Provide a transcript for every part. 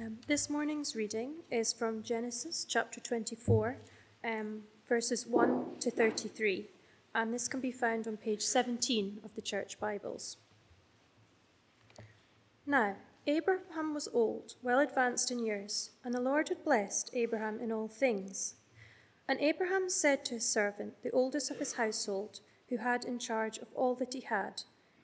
Um, this morning's reading is from Genesis chapter 24, um, verses 1 to 33, and this can be found on page 17 of the Church Bibles. Now, Abraham was old, well advanced in years, and the Lord had blessed Abraham in all things. And Abraham said to his servant, the oldest of his household, who had in charge of all that he had,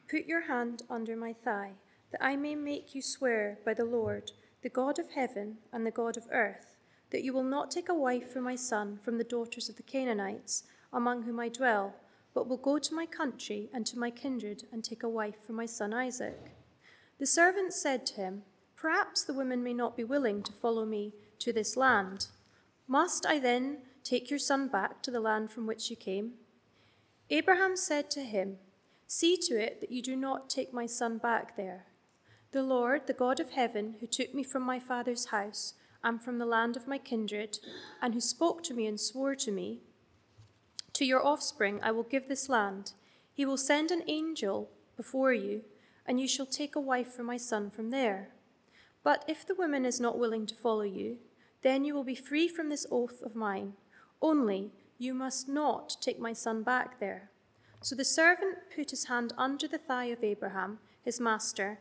Put your hand under my thigh, that I may make you swear by the Lord the God of heaven and the God of earth, that you will not take a wife for my son from the daughters of the Canaanites, among whom I dwell, but will go to my country and to my kindred and take a wife for my son Isaac. The servant said to him, Perhaps the woman may not be willing to follow me to this land. Must I then take your son back to the land from which you came? Abraham said to him, See to it that you do not take my son back there. The Lord, the God of heaven, who took me from my father's house and from the land of my kindred, and who spoke to me and swore to me, To your offspring I will give this land. He will send an angel before you, and you shall take a wife for my son from there. But if the woman is not willing to follow you, then you will be free from this oath of mine. Only you must not take my son back there. So the servant put his hand under the thigh of Abraham, his master,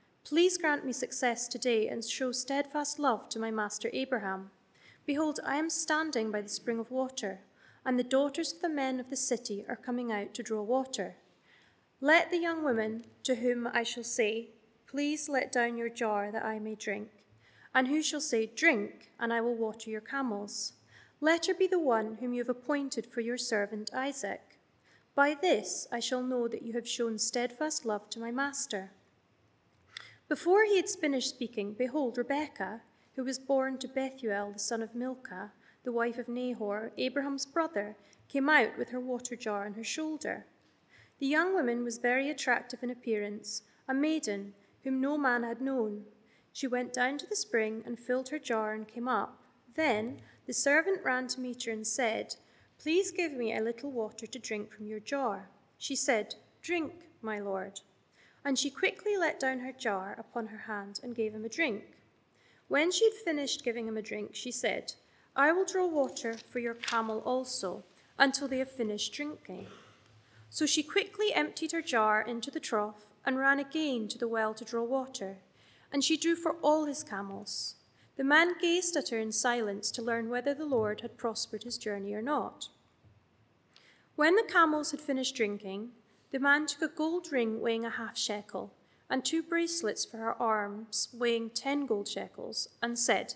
Please grant me success today and show steadfast love to my master Abraham. Behold, I am standing by the spring of water, and the daughters of the men of the city are coming out to draw water. Let the young woman to whom I shall say, Please let down your jar that I may drink, and who shall say, Drink, and I will water your camels. Let her be the one whom you have appointed for your servant Isaac. By this I shall know that you have shown steadfast love to my master. Before he had finished speaking, behold, Rebekah, who was born to Bethuel, the son of Milcah, the wife of Nahor, Abraham's brother, came out with her water jar on her shoulder. The young woman was very attractive in appearance, a maiden whom no man had known. She went down to the spring and filled her jar and came up. Then the servant ran to meet her and said, Please give me a little water to drink from your jar. She said, Drink, my lord. And she quickly let down her jar upon her hand and gave him a drink. When she had finished giving him a drink, she said, I will draw water for your camel also, until they have finished drinking. So she quickly emptied her jar into the trough and ran again to the well to draw water, and she drew for all his camels. The man gazed at her in silence to learn whether the Lord had prospered his journey or not. When the camels had finished drinking, the man took a gold ring weighing a half shekel, and two bracelets for her arms weighing ten gold shekels, and said,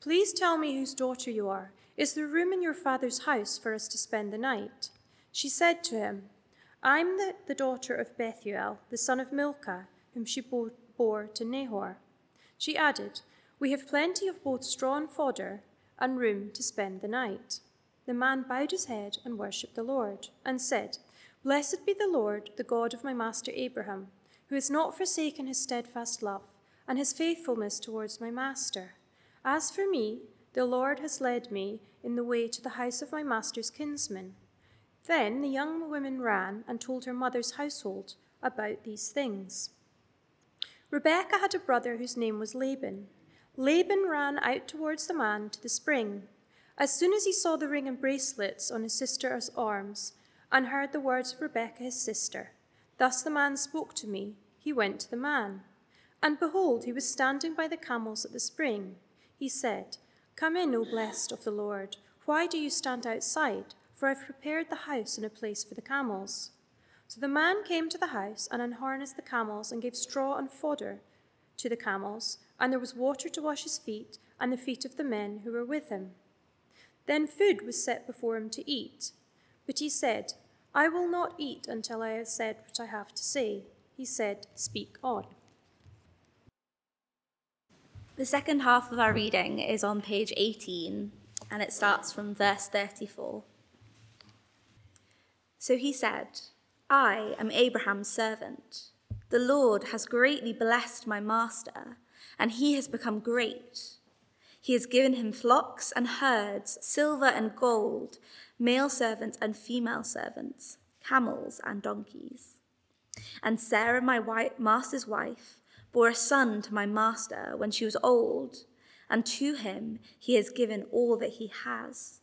Please tell me whose daughter you are. Is there room in your father's house for us to spend the night? She said to him, I'm the, the daughter of Bethuel, the son of Milcah, whom she bore, bore to Nahor. She added, We have plenty of both straw and fodder, and room to spend the night. The man bowed his head and worshipped the Lord, and said, Blessed be the Lord, the God of my master Abraham, who has not forsaken his steadfast love and his faithfulness towards my master. As for me, the Lord has led me in the way to the house of my master's kinsman. Then the young woman ran and told her mother's household about these things. Rebekah had a brother whose name was Laban. Laban ran out towards the man to the spring. As soon as he saw the ring and bracelets on his sister's arms, and heard the words of Rebekah his sister. Thus the man spoke to me. He went to the man. And behold, he was standing by the camels at the spring. He said, Come in, O blessed of the Lord. Why do you stand outside? For I've prepared the house and a place for the camels. So the man came to the house and unharnessed the camels and gave straw and fodder to the camels, and there was water to wash his feet and the feet of the men who were with him. Then food was set before him to eat. But he said, I will not eat until I have said what I have to say. He said, Speak on. The second half of our reading is on page 18, and it starts from verse 34. So he said, I am Abraham's servant. The Lord has greatly blessed my master, and he has become great. He has given him flocks and herds, silver and gold, male servants and female servants, camels and donkeys. And Sarah, my wife, master's wife, bore a son to my master when she was old, and to him he has given all that he has.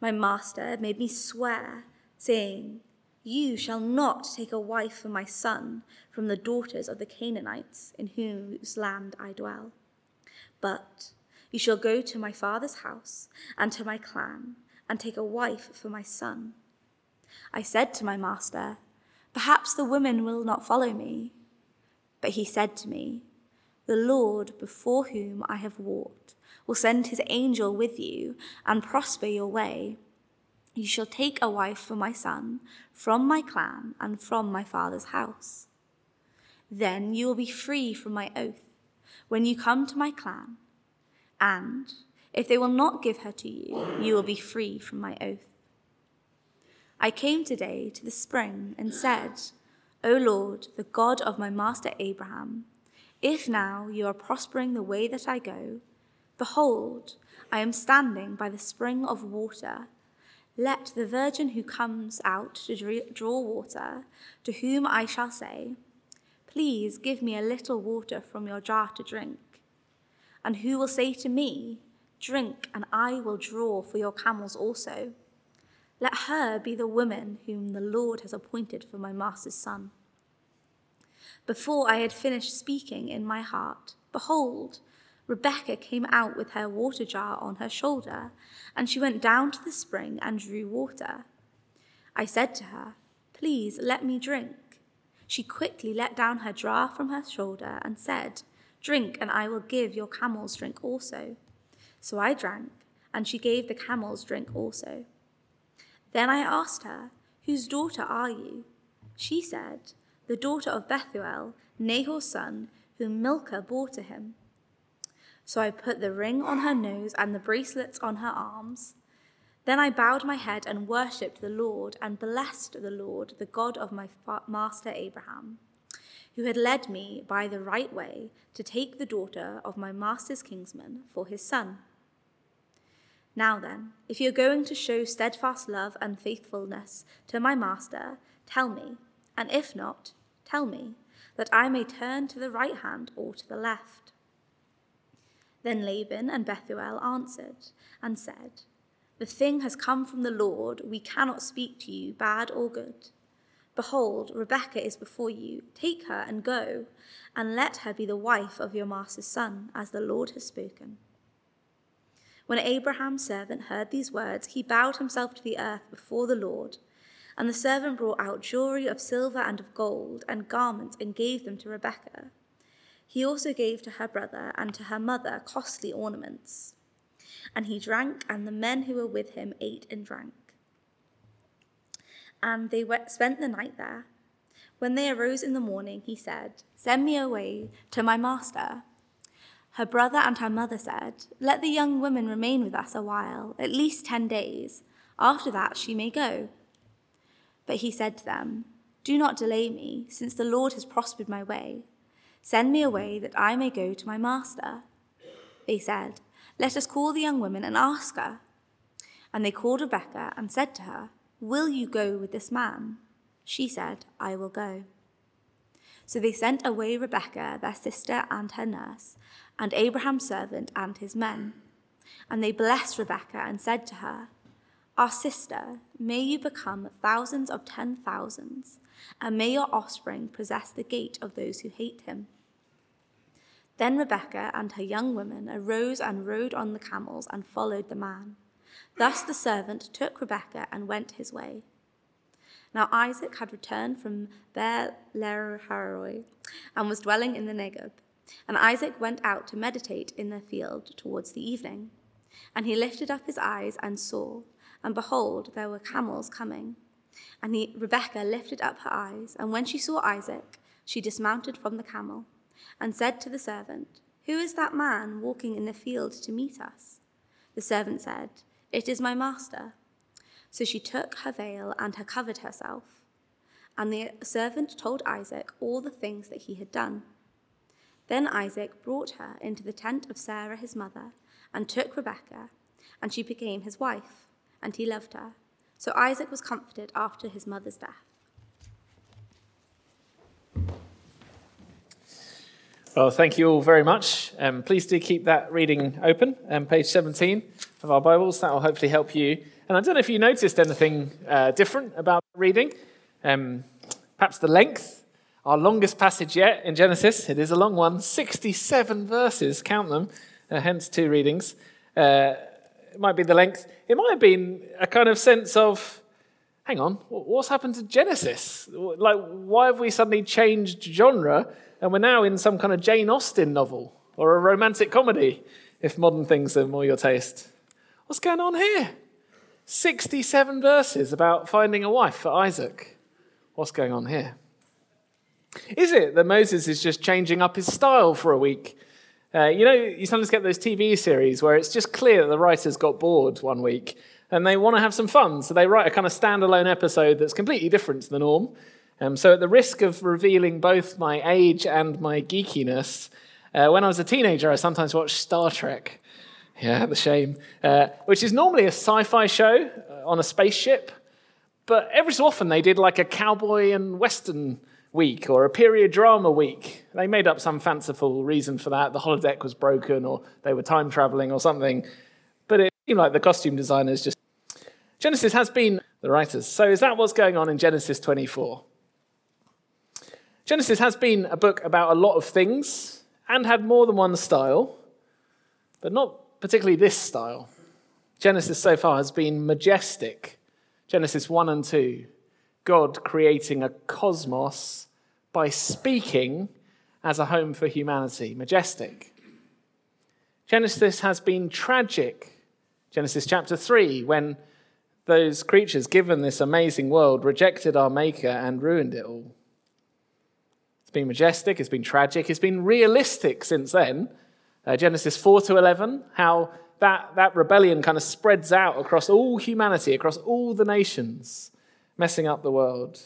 My master made me swear saying, You shall not take a wife for my son from the daughters of the Canaanites in whose land I dwell. But you shall go to my father's house and to my clan and take a wife for my son. I said to my master, Perhaps the women will not follow me. But he said to me, The Lord before whom I have walked will send his angel with you and prosper your way you shall take a wife for my son from my clan and from my father's house. Then you will be free from my oath when you come to my clan, and if they will not give her to you, you will be free from my oath. I came today to the spring and said, O Lord, the God of my master Abraham, if now you are prospering the way that I go, behold, I am standing by the spring of water let the virgin who comes out to draw water, to whom I shall say, Please give me a little water from your jar to drink. And who will say to me, Drink, and I will draw for your camels also. Let her be the woman whom the Lord has appointed for my master's son. Before I had finished speaking in my heart, behold, Rebekah came out with her water jar on her shoulder, and she went down to the spring and drew water. I said to her, Please let me drink. She quickly let down her jar from her shoulder and said, Drink, and I will give your camels drink also. So I drank, and she gave the camels drink also. Then I asked her, Whose daughter are you? She said, The daughter of Bethuel, Nahor's son, whom Milcah bore to him. So I put the ring on her nose and the bracelets on her arms. Then I bowed my head and worshipped the Lord and blessed the Lord, the God of my master Abraham, who had led me by the right way to take the daughter of my master's kinsman for his son. Now then, if you're going to show steadfast love and faithfulness to my master, tell me, and if not, tell me, that I may turn to the right hand or to the left. Then Laban and Bethuel answered and said, The thing has come from the Lord. We cannot speak to you, bad or good. Behold, Rebekah is before you. Take her and go, and let her be the wife of your master's son, as the Lord has spoken. When Abraham's servant heard these words, he bowed himself to the earth before the Lord. And the servant brought out jewelry of silver and of gold, and garments, and gave them to Rebekah. He also gave to her brother and to her mother costly ornaments. And he drank, and the men who were with him ate and drank. And they spent the night there. When they arose in the morning, he said, Send me away to my master. Her brother and her mother said, Let the young woman remain with us a while, at least ten days. After that she may go. But he said to them, Do not delay me, since the Lord has prospered my way. Send me away that I may go to my master. They said, Let us call the young woman and ask her. And they called Rebekah and said to her, Will you go with this man? She said, I will go. So they sent away Rebekah, their sister, and her nurse, and Abraham's servant and his men. And they blessed Rebekah and said to her, Our sister, may you become thousands of ten thousands and may your offspring possess the gate of those who hate him. Then Rebekah and her young women arose and rode on the camels and followed the man. Thus the servant took Rebekah and went his way. Now Isaac had returned from Beer Lahai and was dwelling in the Negeb. And Isaac went out to meditate in the field towards the evening. And he lifted up his eyes and saw, and behold, there were camels coming. And he, Rebekah lifted up her eyes, and when she saw Isaac, she dismounted from the camel, and said to the servant, Who is that man walking in the field to meet us? The servant said, It is my master. So she took her veil and her covered herself. And the servant told Isaac all the things that he had done. Then Isaac brought her into the tent of Sarah his mother, and took Rebekah, and she became his wife, and he loved her. So Isaac was comforted after his mother's death. Well, thank you all very much. Um, please do keep that reading open, um, page 17 of our Bibles. That will hopefully help you. And I don't know if you noticed anything uh, different about reading. Um, perhaps the length. Our longest passage yet in Genesis. It is a long one, 67 verses, count them, uh, hence two readings. Uh, it might be the length. It might have been a kind of sense of, hang on, what's happened to Genesis? Like, why have we suddenly changed genre? and we're now in some kind of Jane Austen novel or a romantic comedy, if modern things are more your taste. What's going on here? 67 verses about finding a wife for Isaac. What's going on here? Is it that Moses is just changing up his style for a week? Uh, you know, you sometimes get those TV series where it's just clear that the writers got bored one week and they want to have some fun, so they write a kind of standalone episode that's completely different to the norm. Um, so, at the risk of revealing both my age and my geekiness, uh, when I was a teenager, I sometimes watched Star Trek. Yeah, the shame. Uh, which is normally a sci fi show uh, on a spaceship, but every so often they did like a cowboy and western week or a period drama week. They made up some fanciful reason for that. The holodeck was broken or they were time traveling or something. But it seemed like the costume designers just. Genesis has been the writers. So, is that what's going on in Genesis 24? Genesis has been a book about a lot of things and had more than one style, but not particularly this style. Genesis so far has been majestic. Genesis 1 and 2, God creating a cosmos by speaking as a home for humanity. Majestic. Genesis has been tragic. Genesis chapter 3, when those creatures given this amazing world rejected our Maker and ruined it all. It's been majestic, it's been tragic, it's been realistic since then. Uh, Genesis 4 to 11, how that, that rebellion kind of spreads out across all humanity, across all the nations, messing up the world.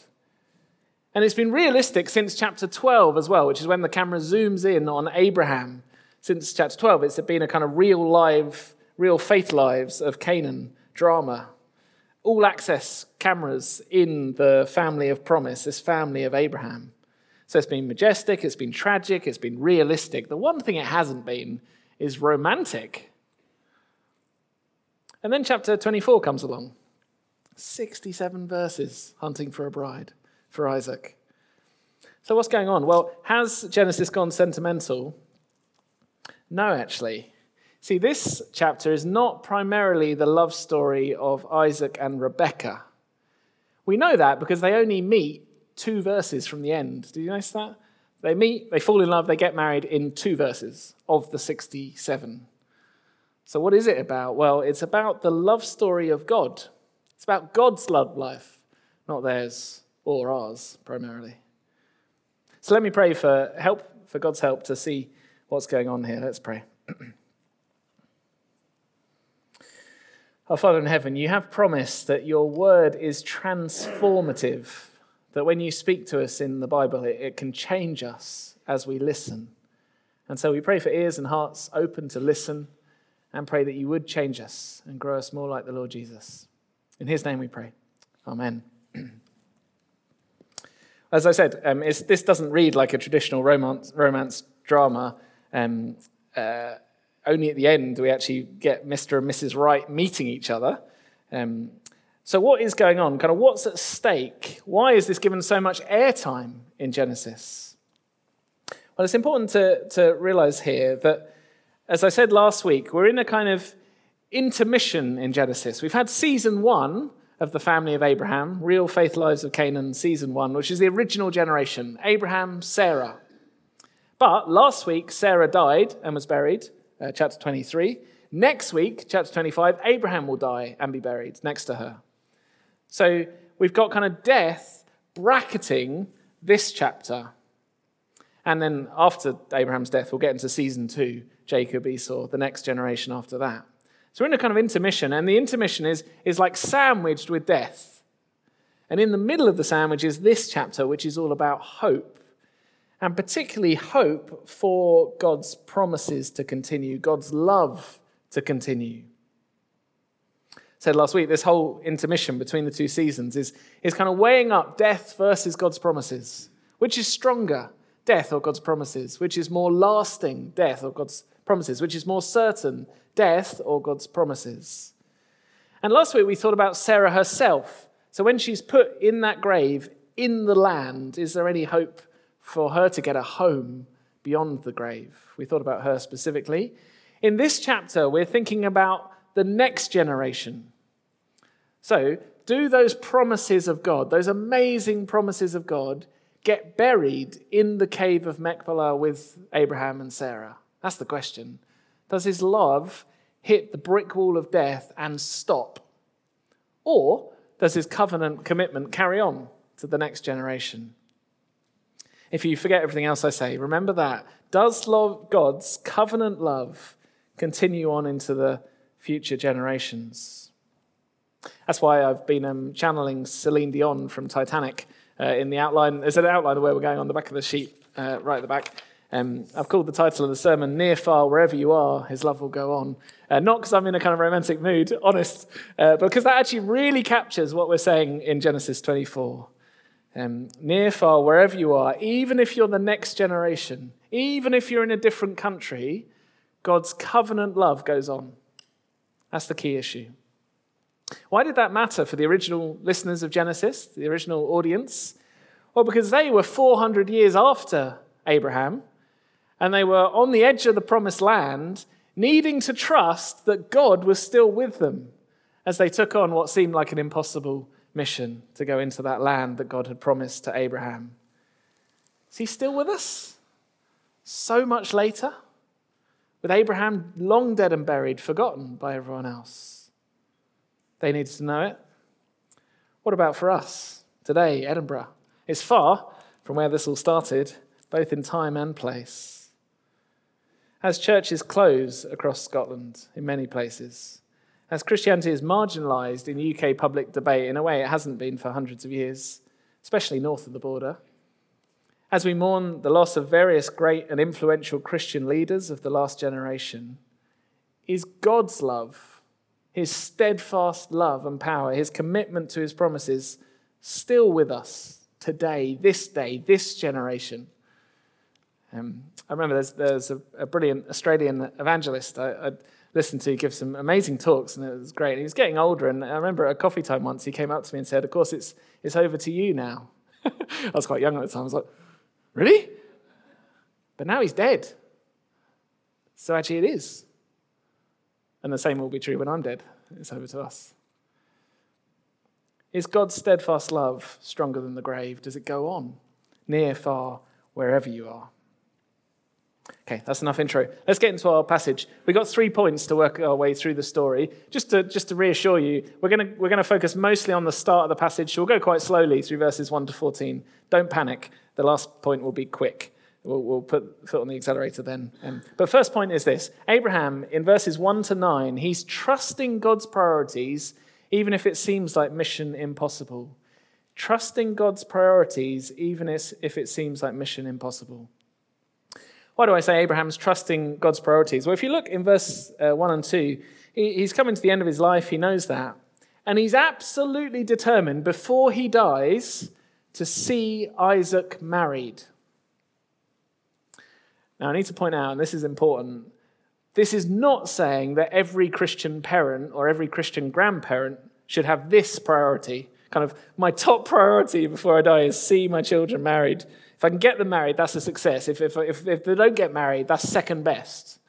And it's been realistic since chapter 12 as well, which is when the camera zooms in on Abraham. Since chapter 12, it's been a kind of real live, real faith lives of Canaan drama. All access cameras in the family of promise, this family of Abraham. So it's been majestic, it's been tragic, it's been realistic. The one thing it hasn't been is romantic. And then chapter 24 comes along 67 verses hunting for a bride for Isaac. So, what's going on? Well, has Genesis gone sentimental? No, actually. See, this chapter is not primarily the love story of Isaac and Rebekah. We know that because they only meet two verses from the end. Did you notice that? They meet, they fall in love, they get married in two verses of the 67. So, what is it about? Well, it's about the love story of God. It's about God's love life, not theirs or ours primarily. So, let me pray for help, for God's help to see what's going on here. Let's pray. Our Father in heaven, you have promised that your word is transformative that when you speak to us in the Bible, it, it can change us as we listen. And so we pray for ears and hearts open to listen and pray that you would change us and grow us more like the Lord Jesus. In his name we pray. Amen. As I said, um, this doesn't read like a traditional romance, romance drama. Um, uh, only at the end do we actually get Mr. and Mrs. Right meeting each other. Um, so, what is going on? Kind of what's at stake? Why is this given so much airtime in Genesis? Well, it's important to, to realize here that, as I said last week, we're in a kind of intermission in Genesis. We've had season one of the family of Abraham, Real Faith Lives of Canaan, season one, which is the original generation Abraham, Sarah. But last week, Sarah died and was buried, uh, chapter 23. Next week, chapter 25, Abraham will die and be buried next to her. So we've got kind of death bracketing this chapter. And then after Abraham's death, we'll get into season two Jacob, Esau, the next generation after that. So we're in a kind of intermission, and the intermission is, is like sandwiched with death. And in the middle of the sandwich is this chapter, which is all about hope, and particularly hope for God's promises to continue, God's love to continue. I said last week, this whole intermission between the two seasons is, is kind of weighing up death versus God's promises. Which is stronger, death or God's promises? Which is more lasting, death or God's promises? Which is more certain, death or God's promises. And last week we thought about Sarah herself. So when she's put in that grave in the land, is there any hope for her to get a home beyond the grave? We thought about her specifically. In this chapter, we're thinking about the next generation. So, do those promises of God, those amazing promises of God, get buried in the cave of Machpelah with Abraham and Sarah? That's the question. Does his love hit the brick wall of death and stop? Or does his covenant commitment carry on to the next generation? If you forget everything else I say, remember that. Does love, God's covenant love continue on into the future generations? That's why I've been um, channeling Celine Dion from Titanic uh, in the outline. There's an outline of where we're going on the back of the sheet, uh, right at the back. Um, I've called the title of the sermon Near, Far, Wherever You Are, His Love Will Go On. Uh, not because I'm in a kind of romantic mood, honest, uh, but because that actually really captures what we're saying in Genesis 24. Um, near, far, wherever you are, even if you're the next generation, even if you're in a different country, God's covenant love goes on. That's the key issue. Why did that matter for the original listeners of Genesis, the original audience? Well, because they were 400 years after Abraham and they were on the edge of the promised land, needing to trust that God was still with them as they took on what seemed like an impossible mission to go into that land that God had promised to Abraham. Is he still with us? So much later? With Abraham long dead and buried, forgotten by everyone else. They needed to know it. What about for us today, Edinburgh? It's far from where this all started, both in time and place as churches close across Scotland in many places, as Christianity is marginalised in UK public debate in a way it hasn't been for hundreds of years, especially north of the border, as we mourn the loss of various great and influential Christian leaders of the last generation, is God's love, his steadfast love and power, his commitment to his promises still with us today, this day, this generation? Um, I remember there's, there's a, a, brilliant Australian evangelist I, I, listened to give some amazing talks, and it was great. he was getting older, and I remember at a coffee time once he came up to me and said, Of course, it's, it's over to you now. I was quite young at the time. I was like, Really? But now he's dead. So actually, it is. And the same will be true when I'm dead. It's over to us. Is God's steadfast love stronger than the grave? Does it go on, near, far, wherever you are? Okay, that's enough intro. Let's get into our passage. We've got three points to work our way through the story. Just to, just to reassure you, we're going we're gonna focus mostly on the start of the passage. So we'll go quite slowly through verses 1 to 14. Don't panic. The last point will be quick. We'll, we'll put foot on the accelerator then. Um, but first point is this Abraham, in verses 1 to 9, he's trusting God's priorities, even if it seems like mission impossible. Trusting God's priorities, even if it seems like mission impossible. Why do I say Abraham's trusting God's priorities? Well, if you look in verse uh, 1 and 2, he's coming to the end of his life, he knows that. And he's absolutely determined before he dies to see Isaac married. Now, I need to point out, and this is important, this is not saying that every Christian parent or every Christian grandparent should have this priority. Kind of, my top priority before I die is see my children married if I can get them married, that's a success. If, if, if, if they don't get married, that's second best.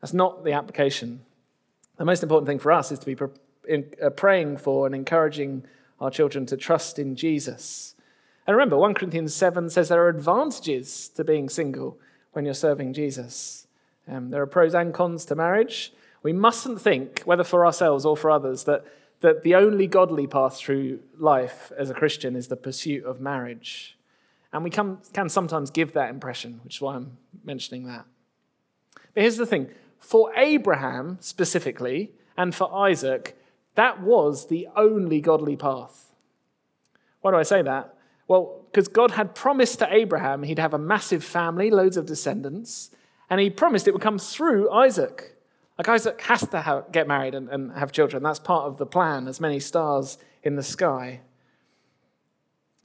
That's not the application. The most important thing for us is to be uh, praying for and encouraging our children to trust in Jesus. And remember, 1 Corinthians 7 says there are advantages to being single when you're serving Jesus. Um, there are pros and cons to marriage. We mustn't think, whether for ourselves or for others, that, that the only godly path through life as a Christian is the pursuit of marriage. And we can, can sometimes give that impression, which is why I'm mentioning that. But here's the thing for Abraham specifically, and for Isaac, that was the only godly path. Why do I say that? Well, because God had promised to Abraham he'd have a massive family, loads of descendants, and he promised it would come through Isaac. Like Isaac has to have, get married and, and have children. That's part of the plan, as many stars in the sky.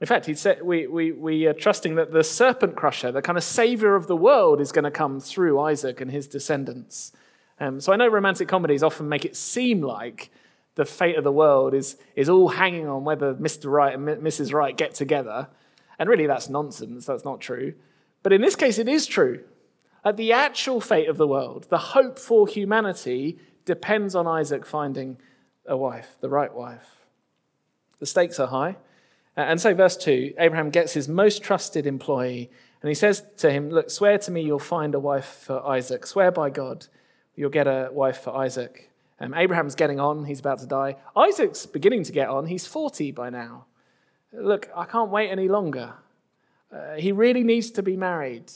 In fact, he said, we, we, we are trusting that the serpent crusher, the kind of savior of the world, is going to come through Isaac and his descendants. Um, so I know romantic comedies often make it seem like the fate of the world is, is all hanging on whether Mr. Right and Mrs. Right get together. And really, that's nonsense. That's not true. But in this case, it is true. At the actual fate of the world, the hope for humanity depends on Isaac finding a wife, the right wife. The stakes are high. And so, verse 2 Abraham gets his most trusted employee, and he says to him, Look, swear to me you'll find a wife for Isaac. Swear by God you'll get a wife for Isaac. Um, Abraham's getting on, he's about to die. Isaac's beginning to get on, he's 40 by now. Look, I can't wait any longer. Uh, he really needs to be married.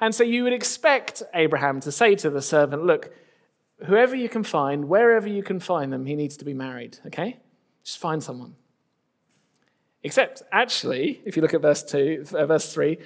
And so you would expect Abraham to say to the servant, Look, whoever you can find, wherever you can find them, he needs to be married, okay? Just find someone. Except, actually, if you look at verse 2, uh, verse 3,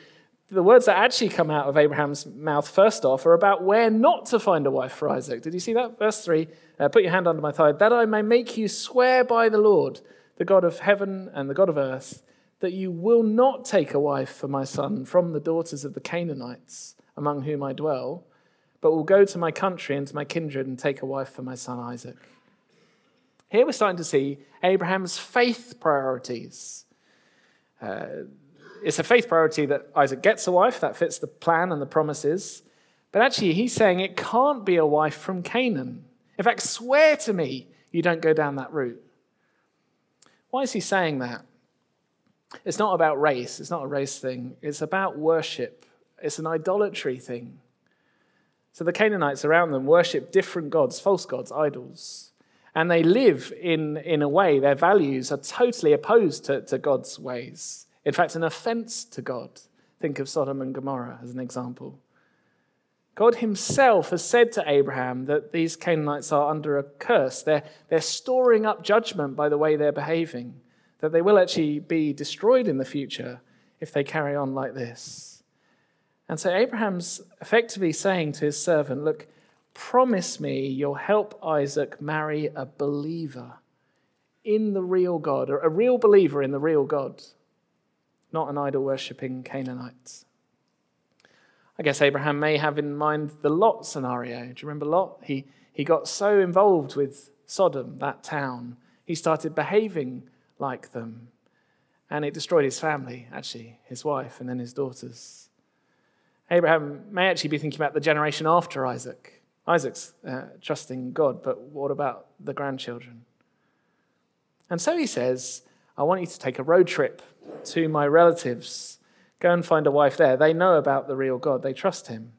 the words that actually come out of Abraham's mouth first off are about where not to find a wife for Isaac. Did you see that? Verse 3 uh, Put your hand under my thigh, that I may make you swear by the Lord, the God of heaven and the God of earth, that you will not take a wife for my son from the daughters of the Canaanites among whom I dwell, but will go to my country and to my kindred and take a wife for my son Isaac. Here we're starting to see Abraham's faith priorities. Uh, it's a faith priority that Isaac gets a wife, that fits the plan and the promises. But actually, he's saying it can't be a wife from Canaan. In fact, swear to me you don't go down that route. Why is he saying that? It's not about race, it's not a race thing, it's about worship, it's an idolatry thing. So the Canaanites around them worship different gods, false gods, idols. And they live in, in a way, their values are totally opposed to, to God's ways. In fact, an offense to God. Think of Sodom and Gomorrah as an example. God himself has said to Abraham that these Canaanites are under a curse. They're, they're storing up judgment by the way they're behaving, that they will actually be destroyed in the future if they carry on like this. And so Abraham's effectively saying to his servant, Look, promise me you'll help Isaac marry a believer in the real God, a real believer in the real God, not an idol worshipping Canaanite. I guess Abraham may have in mind the Lot scenario. Do you remember Lot? He, he got so involved with Sodom, that town, he started behaving like them. And it destroyed his family, actually, his wife and then his daughters. Abraham may actually be thinking about the generation after Isaac. Isaac's uh, trusting God, but what about the grandchildren? And so he says, I want you to take a road trip to my relatives. Go and find a wife there. They know about the real God, they trust him.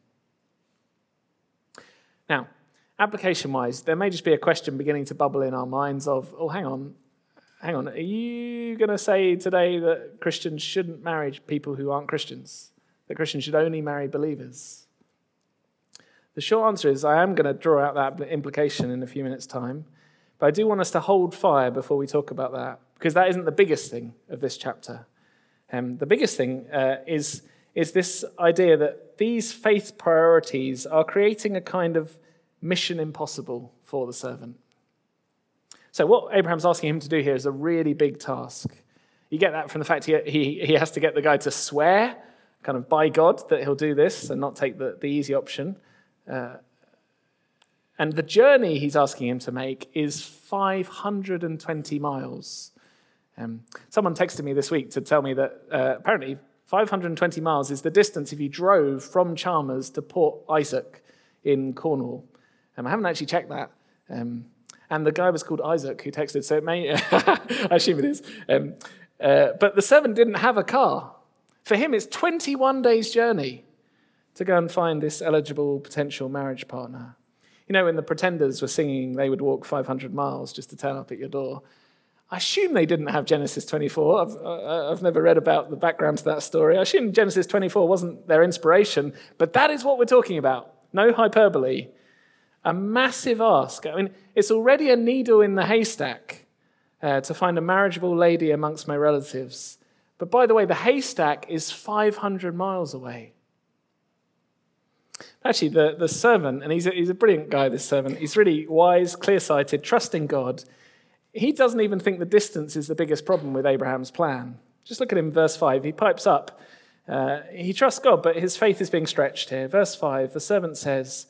Now, application wise, there may just be a question beginning to bubble in our minds of, oh, hang on, hang on, are you going to say today that Christians shouldn't marry people who aren't Christians? That Christians should only marry believers? The short answer is I am going to draw out that implication in a few minutes' time, but I do want us to hold fire before we talk about that, because that isn't the biggest thing of this chapter. Um, the biggest thing uh, is, is this idea that these faith priorities are creating a kind of mission impossible for the servant. So, what Abraham's asking him to do here is a really big task. You get that from the fact he, he, he has to get the guy to swear, kind of by God, that he'll do this and not take the, the easy option. Uh, and the journey he's asking him to make is 520 miles. Um, someone texted me this week to tell me that uh, apparently 520 miles is the distance if you drove from Chalmers to Port Isaac in Cornwall. Um, I haven't actually checked that. Um, and the guy was called Isaac who texted, so it may, I assume it is. Um, uh, but the servant didn't have a car. For him, it's 21 days' journey to go and find this eligible potential marriage partner. You know, when the pretenders were singing, they would walk 500 miles just to turn up at your door. I assume they didn't have Genesis 24. I've, I've never read about the background to that story. I assume Genesis 24 wasn't their inspiration, but that is what we're talking about. No hyperbole. A massive ask. I mean, it's already a needle in the haystack uh, to find a marriageable lady amongst my relatives. But by the way, the haystack is 500 miles away. Actually, the, the servant, and he's a, he's a brilliant guy, this servant, he's really wise, clear sighted, trusting God. He doesn't even think the distance is the biggest problem with Abraham's plan. Just look at him, verse 5. He pipes up. Uh, he trusts God, but his faith is being stretched here. Verse 5 the servant says,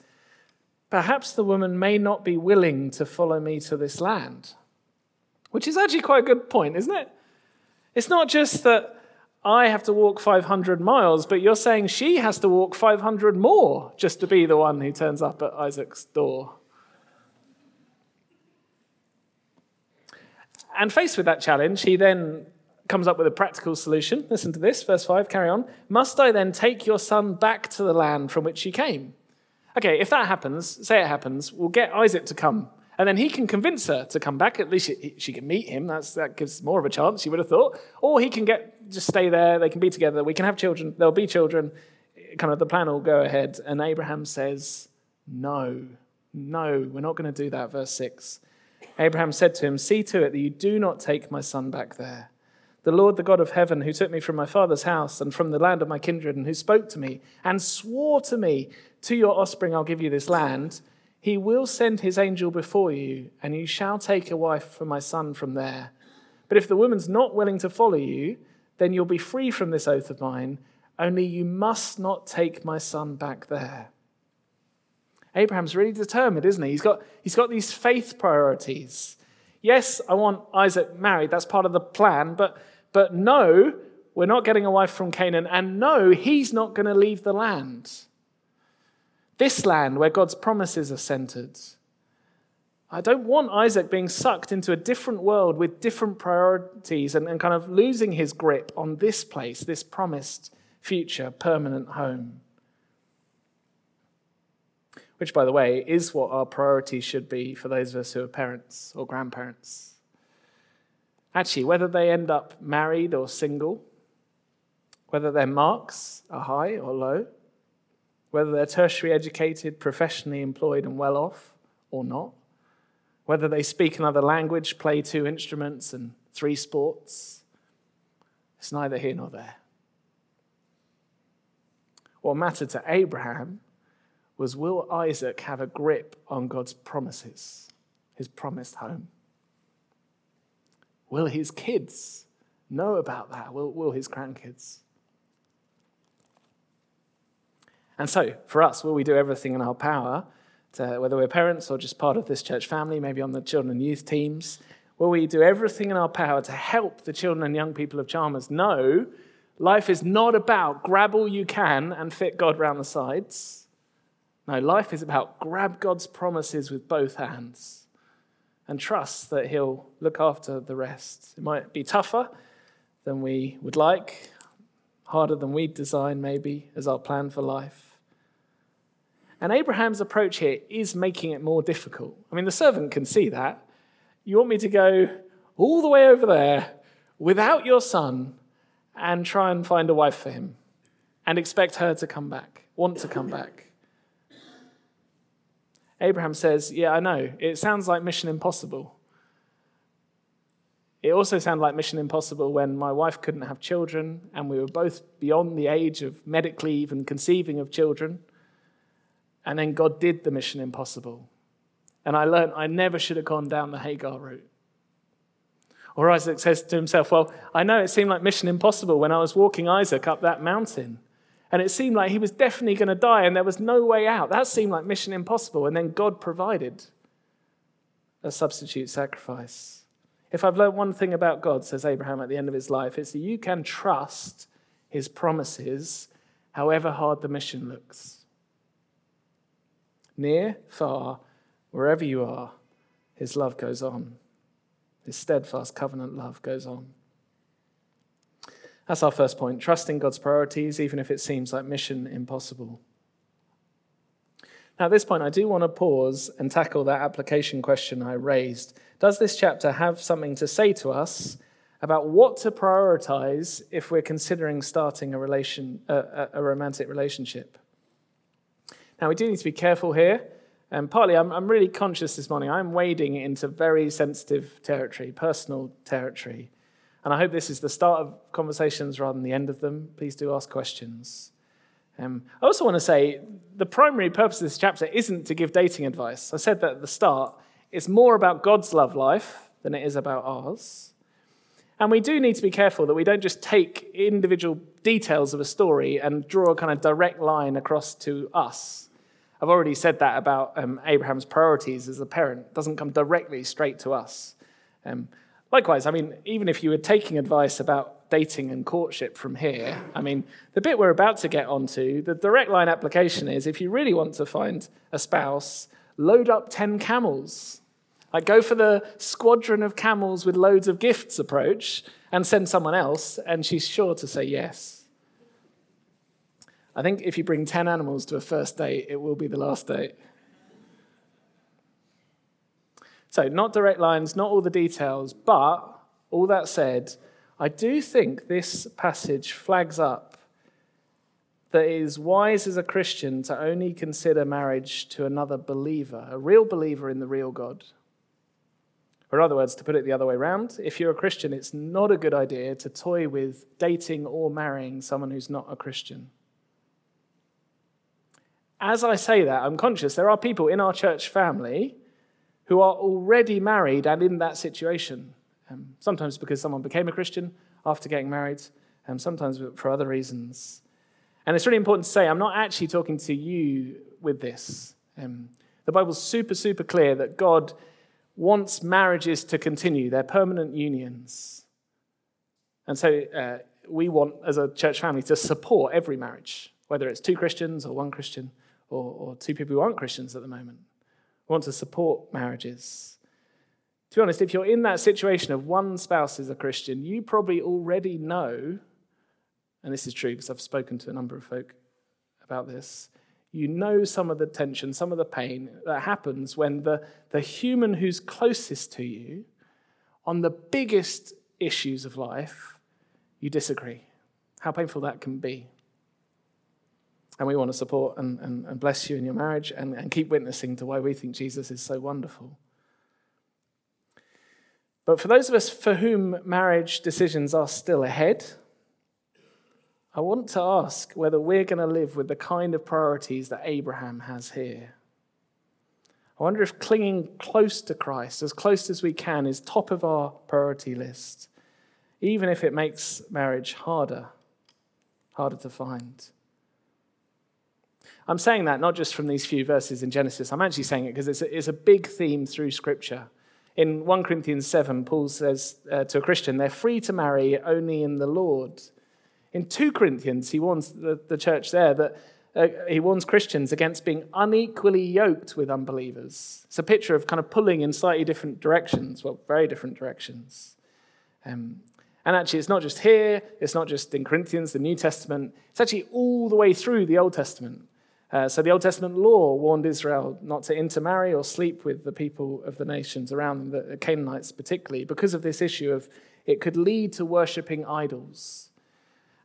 Perhaps the woman may not be willing to follow me to this land. Which is actually quite a good point, isn't it? It's not just that I have to walk 500 miles, but you're saying she has to walk 500 more just to be the one who turns up at Isaac's door. And faced with that challenge, he then comes up with a practical solution. Listen to this, verse 5, carry on. Must I then take your son back to the land from which he came? Okay, if that happens, say it happens, we'll get Isaac to come and then he can convince her to come back. At least she, she can meet him. That's, that gives more of a chance, you would have thought. Or he can get just stay there. They can be together. We can have children. There'll be children. Kind of the plan will go ahead. And Abraham says, No, no, we're not going to do that. Verse 6. Abraham said to him, See to it that you do not take my son back there. The Lord, the God of heaven, who took me from my father's house and from the land of my kindred, and who spoke to me and swore to me, To your offspring I'll give you this land he will send his angel before you, and you shall take a wife for my son from there. But if the woman's not willing to follow you, then you'll be free from this oath of mine, only you must not take my son back there. Abraham's really determined, isn't he? He's got, he's got these faith priorities. Yes, I want Isaac married, that's part of the plan, but, but no, we're not getting a wife from Canaan, and no, he's not going to leave the land. This land where God's promises are centered. I don't want Isaac being sucked into a different world with different priorities and, and kind of losing his grip on this place, this promised future permanent home. Which, by the way, is what our priorities should be for those of us who are parents or grandparents. Actually, whether they end up married or single, whether their marks are high or low, whether they're tertiary educated, professionally employed, and well off or not, whether they speak another language, play two instruments and three sports. It's neither here nor there. What mattered to Abraham was will Isaac have a grip on God's promises, his promised home? Will his kids know about that? Will, will his grandkids? And so, for us, will we do everything in our power, to, whether we're parents or just part of this church family, maybe on the children and youth teams, will we do everything in our power to help the children and young people of Chalmers know life is not about grab all you can and fit God round the sides? No, life is about grab God's promises with both hands and trust that He'll look after the rest. It might be tougher than we would like, harder than we'd design, maybe, as our plan for life. And Abraham's approach here is making it more difficult. I mean, the servant can see that. You want me to go all the way over there without your son and try and find a wife for him and expect her to come back, want to come back. Abraham says, Yeah, I know. It sounds like Mission Impossible. It also sounded like Mission Impossible when my wife couldn't have children and we were both beyond the age of medically even conceiving of children. And then God did the mission impossible. And I learned I never should have gone down the Hagar route. Or Isaac says to himself, Well, I know it seemed like mission impossible when I was walking Isaac up that mountain. And it seemed like he was definitely going to die and there was no way out. That seemed like mission impossible. And then God provided a substitute sacrifice. If I've learned one thing about God, says Abraham at the end of his life, it's that you can trust his promises however hard the mission looks near, far, wherever you are, his love goes on. His steadfast covenant love goes on. That's our first point trusting God's priorities, even if it seems like mission impossible. Now, at this point, I do want to pause and tackle that application question I raised. Does this chapter have something to say to us about what to prioritize if we're considering starting a, relation, a, a romantic relationship? Now, we do need to be careful here And partly, I'm, I'm really conscious this morning, I'm wading into very sensitive territory, personal territory. And I hope this is the start of conversations rather than the end of them. Please do ask questions. Um, I also want to say the primary purpose of this chapter isn't to give dating advice. I said that at the start. It's more about God's love life than it is about ours. And we do need to be careful that we don't just take individual details of a story and draw a kind of direct line across to us. I've already said that about um, Abraham's priorities as a parent. It doesn't come directly straight to us. Um, likewise, I mean, even if you were taking advice about dating and courtship from here, I mean, the bit we're about to get onto, the direct line application is if you really want to find a spouse, load up 10 camels. Like, go for the squadron of camels with loads of gifts approach and send someone else, and she's sure to say yes. I think if you bring 10 animals to a first date, it will be the last date. So, not direct lines, not all the details, but all that said, I do think this passage flags up that it is wise as a Christian to only consider marriage to another believer, a real believer in the real God. Or, in other words, to put it the other way around, if you're a Christian, it's not a good idea to toy with dating or marrying someone who's not a Christian. As I say that, I'm conscious there are people in our church family who are already married and in that situation. Um, sometimes because someone became a Christian after getting married, and um, sometimes for other reasons. And it's really important to say I'm not actually talking to you with this. Um, the Bible's super, super clear that God wants marriages to continue, they're permanent unions. And so uh, we want, as a church family, to support every marriage, whether it's two Christians or one Christian or, or two people who aren't Christians at the moment. Want to support marriages. To be honest, if you're in that situation of one spouse is a Christian, you probably already know, and this is true because I've spoken to a number of folk about this, you know some of the tension, some of the pain that happens when the, the human who's closest to you on the biggest issues of life, you disagree. How painful that can be. And we want to support and, and, and bless you in your marriage and, and keep witnessing to why we think Jesus is so wonderful. But for those of us for whom marriage decisions are still ahead, I want to ask whether we're going to live with the kind of priorities that Abraham has here. I wonder if clinging close to Christ, as close as we can, is top of our priority list, even if it makes marriage harder, harder to find. I'm saying that not just from these few verses in Genesis, I'm actually saying it because it's, it's a, big theme through Scripture. In 1 Corinthians 7, Paul says uh, to a Christian, they're free to marry only in the Lord. In 2 Corinthians, he warns the, the church there that uh, he warns Christians against being unequally yoked with unbelievers. It's a picture of kind of pulling in slightly different directions, well, very different directions. Um, and actually, it's not just here, it's not just in Corinthians, the New Testament, it's actually all the way through the Old Testament. Uh, so the Old Testament law warned Israel not to intermarry or sleep with the people of the nations around them, the Canaanites particularly, because of this issue of it could lead to worshipping idols.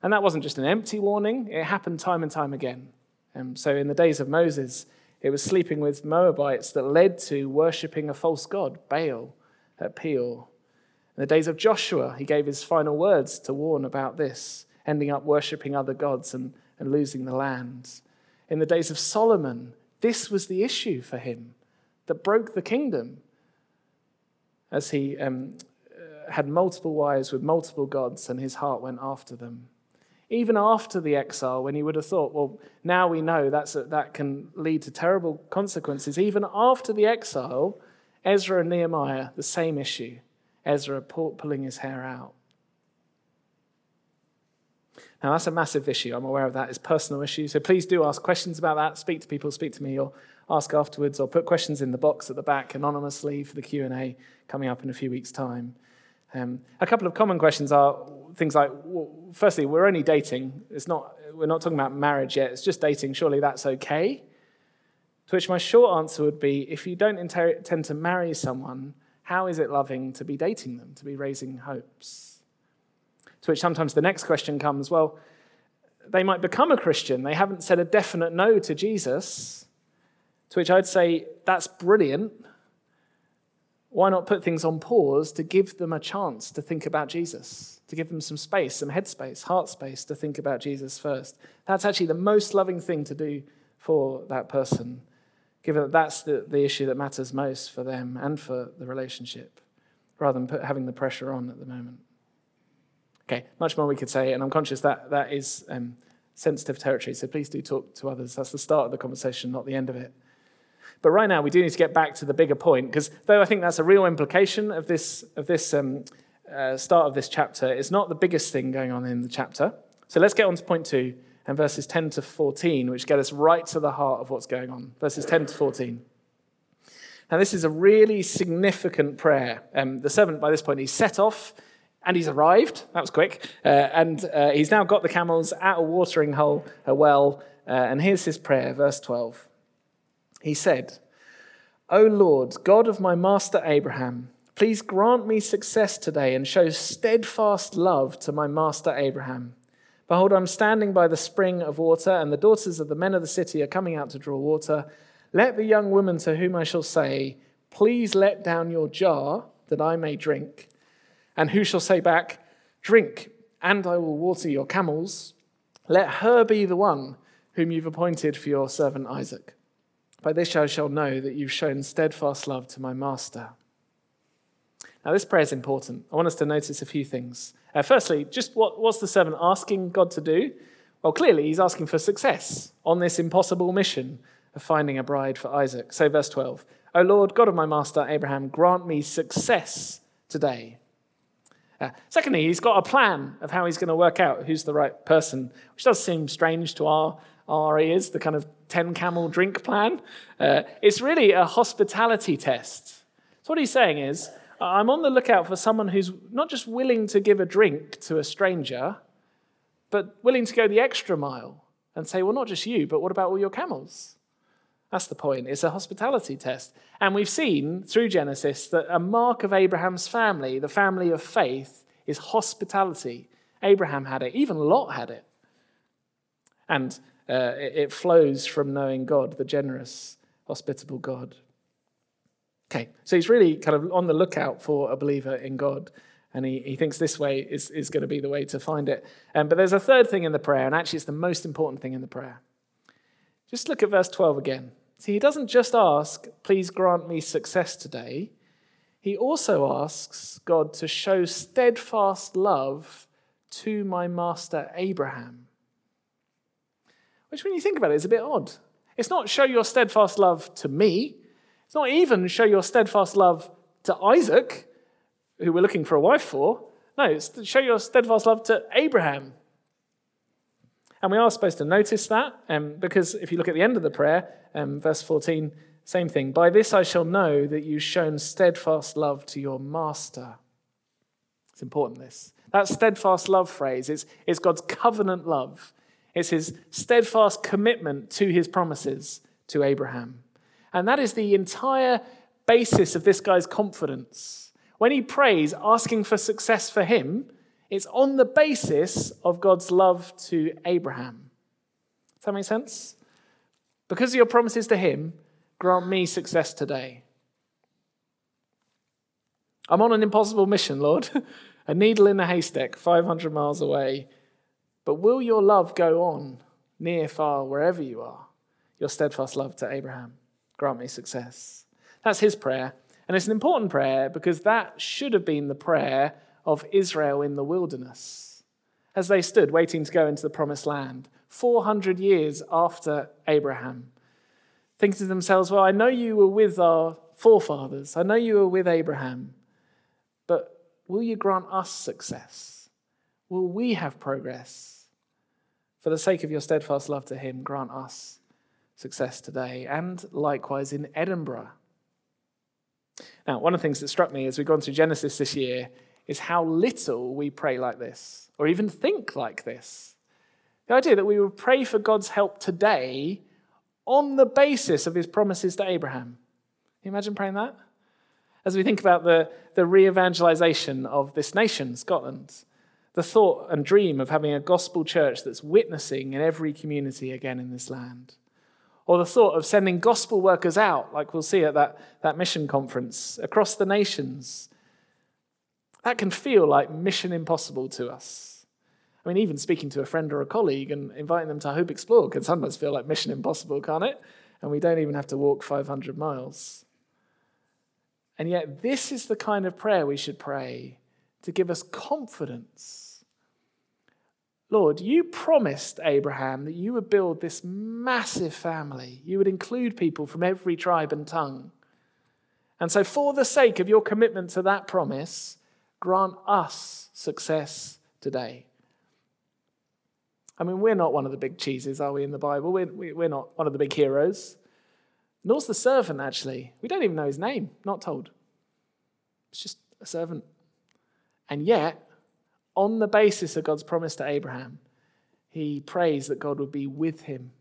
And that wasn't just an empty warning, it happened time and time again. Um, so in the days of Moses, it was sleeping with Moabites that led to worshipping a false god, Baal, at Peor. In the days of Joshua, he gave his final words to warn about this, ending up worshipping other gods and, and losing the land. In the days of Solomon, this was the issue for him that broke the kingdom as he um, had multiple wives with multiple gods and his heart went after them even after the exile, when you would have thought, well, now we know that's a, that can lead to terrible consequences. Even after the exile, Ezra and Nehemiah, the same issue. Ezra pulling his hair out. Now, that's a massive issue. I'm aware of that. It's a personal issue. So please do ask questions about that. Speak to people, speak to me, or ask afterwards, or put questions in the box at the back anonymously for the Q&A coming up in a few weeks' time. Um, a couple of common questions are things like, well, firstly, we're only dating. It's not, we're not talking about marriage yet. It's just dating. Surely that's okay. To which my short answer would be if you don't intend to marry someone, how is it loving to be dating them, to be raising hopes? To which sometimes the next question comes well, they might become a Christian. They haven't said a definite no to Jesus. To which I'd say, that's brilliant. Why not put things on pause to give them a chance to think about Jesus, to give them some space, some headspace, heart space to think about Jesus first? That's actually the most loving thing to do for that person, given that that's the, the issue that matters most for them and for the relationship, rather than put, having the pressure on at the moment. Okay, much more we could say, and I'm conscious that that is um, sensitive territory, so please do talk to others. That's the start of the conversation, not the end of it. But right now, we do need to get back to the bigger point, because though I think that's a real implication of this, of this um, uh, start of this chapter, it's not the biggest thing going on in the chapter. So let's get on to point two and verses 10 to 14, which get us right to the heart of what's going on. Verses 10 to 14. Now, this is a really significant prayer. Um, the servant, by this point, he's set off and he's arrived. That was quick. Uh, and uh, he's now got the camels at a watering hole, a well. Uh, and here's his prayer, verse 12. He said, O Lord, God of my master Abraham, please grant me success today and show steadfast love to my master Abraham. Behold, I'm standing by the spring of water, and the daughters of the men of the city are coming out to draw water. Let the young woman to whom I shall say, Please let down your jar that I may drink. And who shall say back, Drink, and I will water your camels. Let her be the one whom you've appointed for your servant Isaac. By this I shall know that you've shown steadfast love to my master. Now, this prayer is important. I want us to notice a few things. Uh, firstly, just what, what's the servant asking God to do? Well, clearly, he's asking for success on this impossible mission of finding a bride for Isaac. So, verse 12 O Lord, God of my master Abraham, grant me success today. Uh, secondly, he's got a plan of how he's going to work out who's the right person, which does seem strange to our our ears, the kind of 10 camel drink plan. Uh, it's really a hospitality test. So, what he's saying is, I'm on the lookout for someone who's not just willing to give a drink to a stranger, but willing to go the extra mile and say, well, not just you, but what about all your camels? That's the point. It's a hospitality test. And we've seen through Genesis that a mark of Abraham's family, the family of faith, is hospitality. Abraham had it, even Lot had it. And uh, it flows from knowing God, the generous, hospitable God. Okay, so he's really kind of on the lookout for a believer in God, and he, he thinks this way is, is going to be the way to find it. Um, but there's a third thing in the prayer, and actually it's the most important thing in the prayer. Just look at verse 12 again. See, he doesn't just ask, please grant me success today. He also asks God to show steadfast love to my master Abraham. Which, when you think about it, is a bit odd. It's not show your steadfast love to me, it's not even show your steadfast love to Isaac, who we're looking for a wife for. No, it's show your steadfast love to Abraham. And we are supposed to notice that um, because if you look at the end of the prayer, um, verse 14, same thing. By this I shall know that you've shown steadfast love to your master. It's important, this. That steadfast love phrase is, is God's covenant love. It's his steadfast commitment to his promises to Abraham. And that is the entire basis of this guy's confidence. When he prays, asking for success for him, it's on the basis of God's love to Abraham. Does that make sense? Because of your promises to him, grant me success today. I'm on an impossible mission, Lord, a needle in a haystack, 500 miles away. But will your love go on, near, far, wherever you are? Your steadfast love to Abraham. Grant me success. That's his prayer. And it's an important prayer because that should have been the prayer of Israel in the wilderness as they stood waiting to go into the promised land 400 years after Abraham. Thinking to themselves, well, I know you were with our forefathers, I know you were with Abraham, but will you grant us success? Will we have progress? For the sake of your steadfast love to him, grant us success today, and likewise in Edinburgh. Now, one of the things that struck me as we've gone through Genesis this year is how little we pray like this, or even think like this. The idea that we would pray for God's help today on the basis of his promises to Abraham. Can you imagine praying that? As we think about the, the re evangelization of this nation, Scotland, the thought and dream of having a gospel church that's witnessing in every community again in this land. Or the thought of sending gospel workers out, like we'll see at that, that mission conference, across the nations. That can feel like mission impossible to us. I mean, even speaking to a friend or a colleague and inviting them to Hope Explored can sometimes feel like mission impossible, can't it? And we don't even have to walk 500 miles. And yet, this is the kind of prayer we should pray to give us confidence. Lord, you promised Abraham that you would build this massive family. You would include people from every tribe and tongue. And so, for the sake of your commitment to that promise, grant us success today. I mean, we're not one of the big cheeses, are we, in the Bible? We're, we're not one of the big heroes. Nor's the servant, actually. We don't even know his name, not told. It's just a servant. And yet, on the basis of God's promise to Abraham, he prays that God would be with him,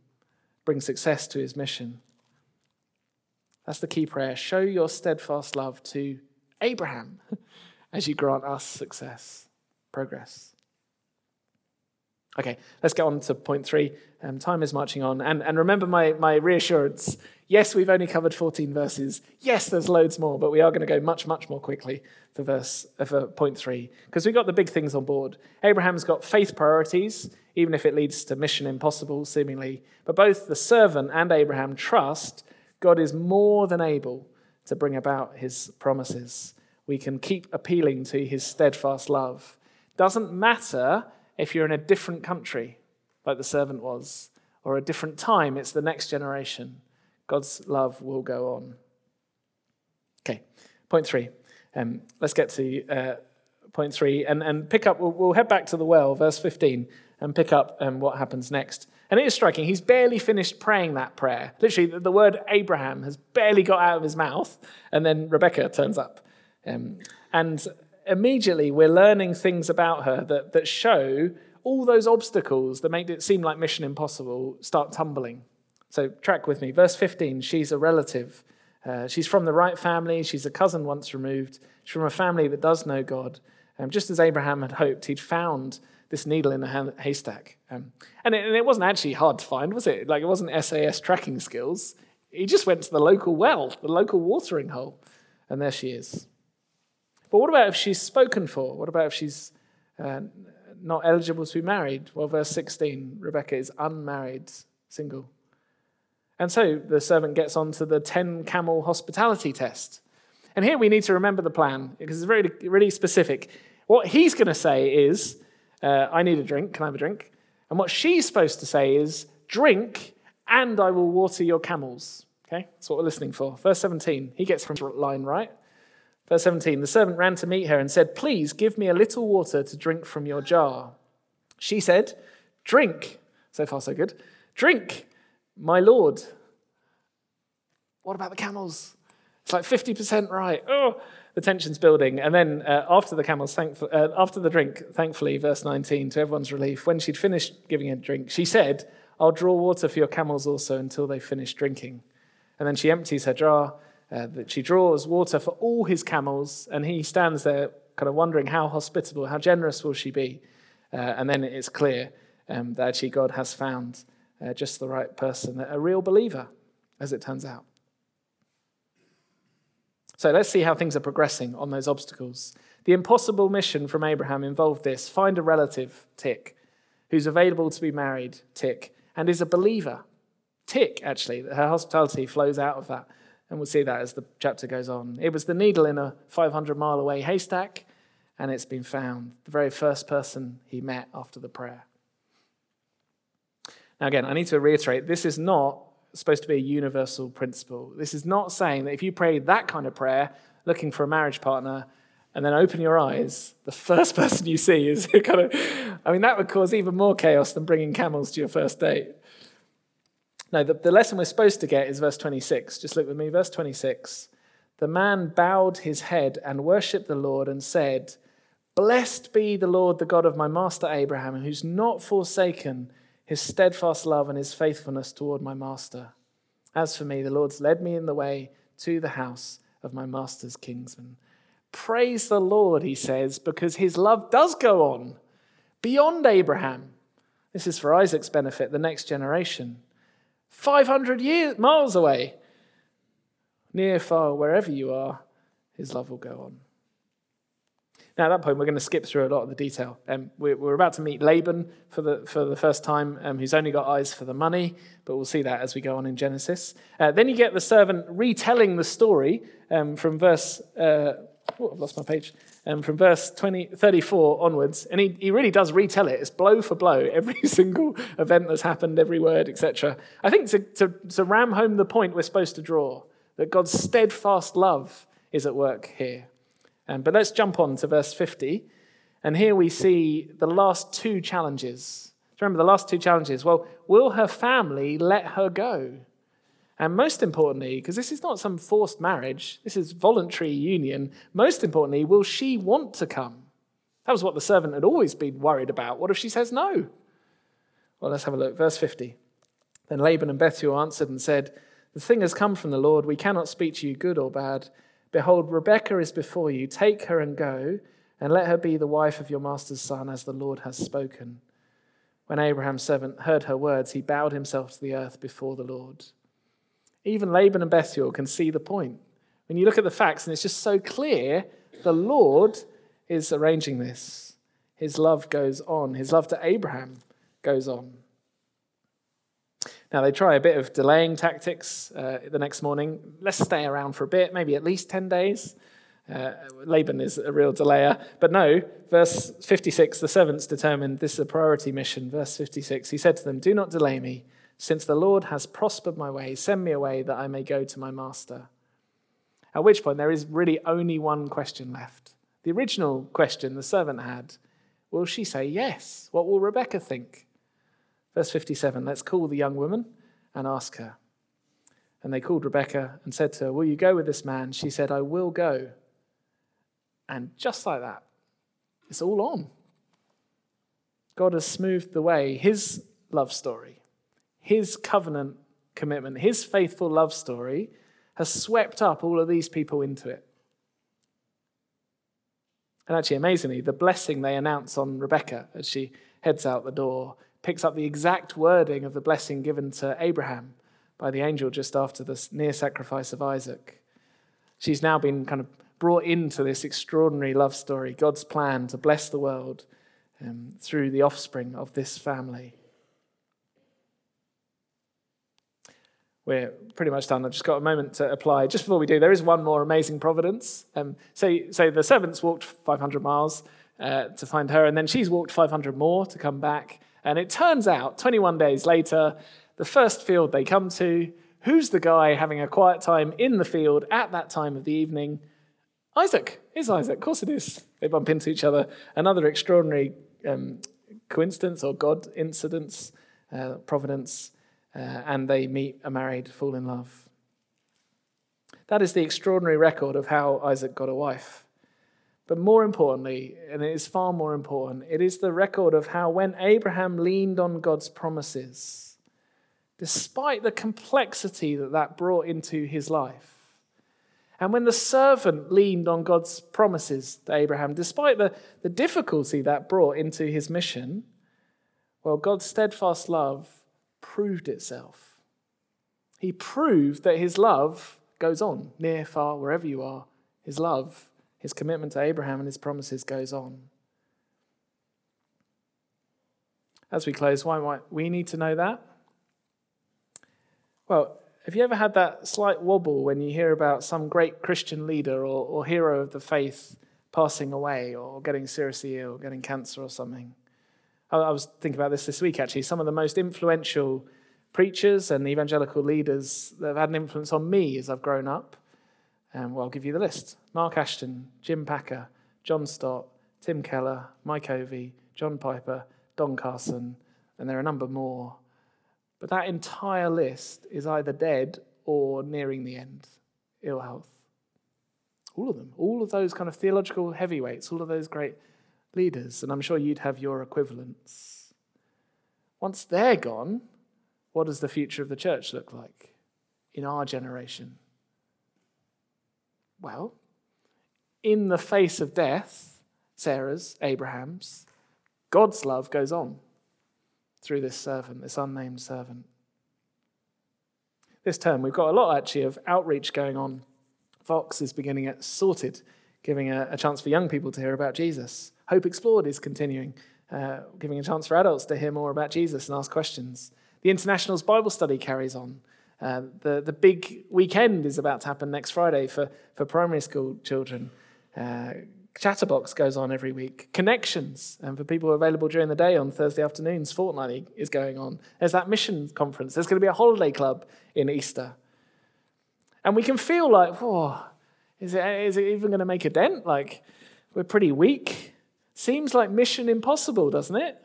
bring success to his mission. That's the key prayer. Show your steadfast love to Abraham as you grant us success, progress. Okay, let's get on to point three. Um, time is marching on. And, and remember my, my reassurance. Yes, we've only covered 14 verses. Yes, there's loads more, but we are going to go much, much more quickly for, verse, uh, for point three, because we've got the big things on board. Abraham's got faith priorities, even if it leads to mission impossible, seemingly. But both the servant and Abraham trust God is more than able to bring about his promises. We can keep appealing to his steadfast love. Doesn't matter if you're in a different country, like the servant was, or a different time, it's the next generation. God's love will go on. Okay, point three. Um, let's get to uh, point three and, and pick up. We'll, we'll, head back to the well, verse 15, and pick up um, what happens next. And it is striking. He's barely finished praying that prayer. Literally, the, the word Abraham has barely got out of his mouth, and then Rebecca turns up. Um, and immediately we're learning things about her that, that show all those obstacles that made it seem like mission impossible start tumbling. So, track with me. Verse 15 she's a relative. Uh, she's from the right family. She's a cousin once removed. She's from a family that does know God. Um, just as Abraham had hoped, he'd found this needle in a haystack. Um, and, it, and it wasn't actually hard to find, was it? Like, it wasn't SAS tracking skills. He just went to the local well, the local watering hole, and there she is. But what about if she's spoken for? What about if she's uh, not eligible to be married? Well, verse 16 Rebecca is unmarried, single. And so the servant gets on to the 10 camel hospitality test. And here we need to remember the plan because it's really, really specific. What he's going to say is, uh, I need a drink. Can I have a drink? And what she's supposed to say is, drink and I will water your camels. Okay, that's what we're listening for. Verse 17, he gets from line right. Verse 17 The servant ran to meet her and said, Please give me a little water to drink from your jar. She said, Drink. So far, so good. Drink, my lord. What about the camels? It's like 50% right. Oh, the tension's building. And then uh, after the camels, thankful, uh, after the drink, thankfully, verse 19, to everyone's relief, when she'd finished giving a drink, she said, I'll draw water for your camels also until they finish drinking. And then she empties her jar uh, that she draws water for all his camels, and he stands there kind of wondering how hospitable, how generous will she be? Uh, and then it's clear um, that actually God has found uh, just the right person, a real believer, as it turns out. So let's see how things are progressing on those obstacles. The impossible mission from Abraham involved this find a relative, tick, who's available to be married, tick, and is a believer, tick, actually. Her hospitality flows out of that. And we'll see that as the chapter goes on. It was the needle in a 500 mile away haystack, and it's been found. The very first person he met after the prayer. Now, again, I need to reiterate this is not supposed to be a universal principle. This is not saying that if you pray that kind of prayer, looking for a marriage partner, and then open your eyes, the first person you see is kind of, I mean, that would cause even more chaos than bringing camels to your first date. No, the, the lesson we're supposed to get is verse 26. Just look with me, verse 26. The man bowed his head and worshipped the Lord and said, Blessed be the Lord, the God of my master Abraham, who's not forsaken his steadfast love and his faithfulness toward my master. As for me, the Lord's led me in the way to the house of my master's kinsman. Praise the Lord, he says, because his love does go on beyond Abraham. This is for Isaac's benefit, the next generation 500 years, miles away. Near, far, wherever you are, his love will go on. Now, at that point, we're going to skip through a lot of the detail. Um, we're, about to meet Laban for the, for the first time, um, who's only got eyes for the money, but we'll see that as we go on in Genesis. Uh, then you get the servant retelling the story um, from verse, uh, oh, I've lost my page, um, from verse 20, 34 onwards. And he, he really does retell it. It's blow for blow, every single event that's happened, every word, etc. I think to, to, to ram home the point we're supposed to draw, that God's steadfast love is at work here. Um, but let's jump on to verse 50. And here we see the last two challenges. Do you remember the last two challenges? Well, will her family let her go? And most importantly, because this is not some forced marriage, this is voluntary union, most importantly, will she want to come? That was what the servant had always been worried about. What if she says no? Well, let's have a look. Verse 50. Then Laban and Bethuel answered and said, The thing has come from the Lord. We cannot speak to you good or bad. Behold, Rebekah is before you. Take her and go, and let her be the wife of your master's son, as the Lord has spoken. When Abraham's servant heard her words, he bowed himself to the earth before the Lord. Even Laban and Bethuel can see the point. When you look at the facts, and it's just so clear, the Lord is arranging this. His love goes on, his love to Abraham goes on. Now, they try a bit of delaying tactics uh, the next morning. Let's stay around for a bit, maybe at least 10 days. Uh, Laban is a real delayer. But no, verse 56, the servants determined this is a priority mission. Verse 56, he said to them, Do not delay me, since the Lord has prospered my way. Send me away that I may go to my master. At which point, there is really only one question left. The original question the servant had Will she say yes? What will Rebecca think? Verse 57 Let's call the young woman and ask her. And they called Rebecca and said to her, Will you go with this man? She said, I will go. And just like that, it's all on. God has smoothed the way. His love story, his covenant commitment, his faithful love story has swept up all of these people into it. And actually, amazingly, the blessing they announce on Rebecca as she heads out the door picks up the exact wording of the blessing given to Abraham by the angel just after the near sacrifice of Isaac. She's now been kind of brought into this extraordinary love story, God's plan to bless the world um, through the offspring of this family. We're pretty much done. I've just got a moment to apply. Just before we do, there is one more amazing providence. Um, so, so the servants walked 500 miles uh, to find her, and then she's walked 500 more to come back. And it turns out, 21 days later, the first field they come to, who's the guy having a quiet time in the field at that time of the evening? Isaac. Is Isaac. Of course it is. They bump into each other. Another extraordinary um, coincidence or God incidence, uh, providence, uh, and they meet, are married, fall in love. That is the extraordinary record of how Isaac got a wife. But more importantly, and it is far more important, it is the record of how when Abraham leaned on God's promises, despite the complexity that that brought into his life, and when the servant leaned on God's promises to Abraham, despite the, the difficulty that brought into his mission, well, God's steadfast love proved itself. He proved that his love goes on, near, far, wherever you are. His love his commitment to Abraham and his promises goes on. As we close, why might we need to know that? Well, have you ever had that slight wobble when you hear about some great Christian leader or, or hero of the faith passing away or getting seriously ill, getting cancer or something? I, was thinking about this this week actually. Some of the most influential preachers and evangelical leaders that have had an influence on me as I've grown up um, well, I'll give you the list Mark Ashton, Jim Packer, John Stott, Tim Keller, Mike Ovey, John Piper, Don Carson, and there are a number more. But that entire list is either dead or nearing the end, ill health. All of them, all of those kind of theological heavyweights, all of those great leaders, and I'm sure you'd have your equivalents. Once they're gone, what does the future of the church look like in our generation? Well, in the face of death, Sarah's, Abraham's, God's love goes on through this servant, this unnamed servant. this term. We've got a lot actually of outreach going on. Fox is beginning at Sorted, giving a, a chance for young people to hear about Jesus. Hope Explored is continuing, uh, giving a chance for adults to hear more about Jesus and ask questions. The Internationals Bible Study carries on. Uh, the, the big weekend is about to happen next Friday for, for primary school children. Uh, Chatterbox goes on every week. Connections, and for people available during the day on Thursday afternoons, fortnightly is going on. There's that mission conference. There's going to be a holiday club in Easter. And we can feel like, whoa, is it, is it even going to make a dent? Like, we're pretty weak. Seems like mission impossible, doesn't it?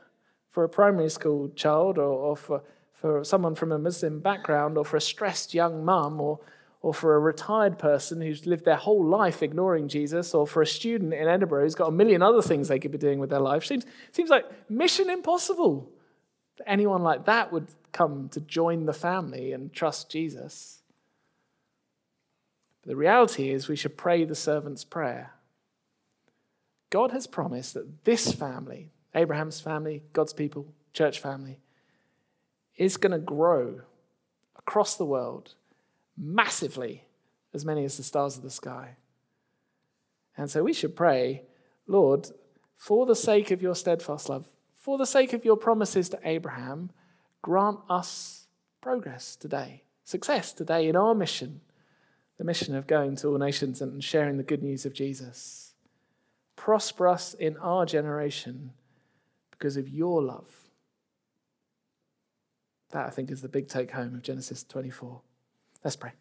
For a primary school child or, or for, for someone from a Muslim background or for a stressed young mum or or for a retired person who's lived their whole life ignoring Jesus, or for a student in Edinburgh who's got a million other things they could be doing with their life. Seems, seems like mission impossible that anyone like that would come to join the family and trust Jesus. The reality is, we should pray the servant's prayer. God has promised that this family, Abraham's family, God's people, church family, is going to grow across the world massively, as many as the stars of the sky. And so we should pray, Lord, for the sake of your steadfast love, for the sake of your promises to Abraham, grant us progress today, success today in our mission, the mission of going to all nations and sharing the good news of Jesus. Prosper us in our generation because of your love. That, I think, is the big take home of Genesis 24. Let's pray.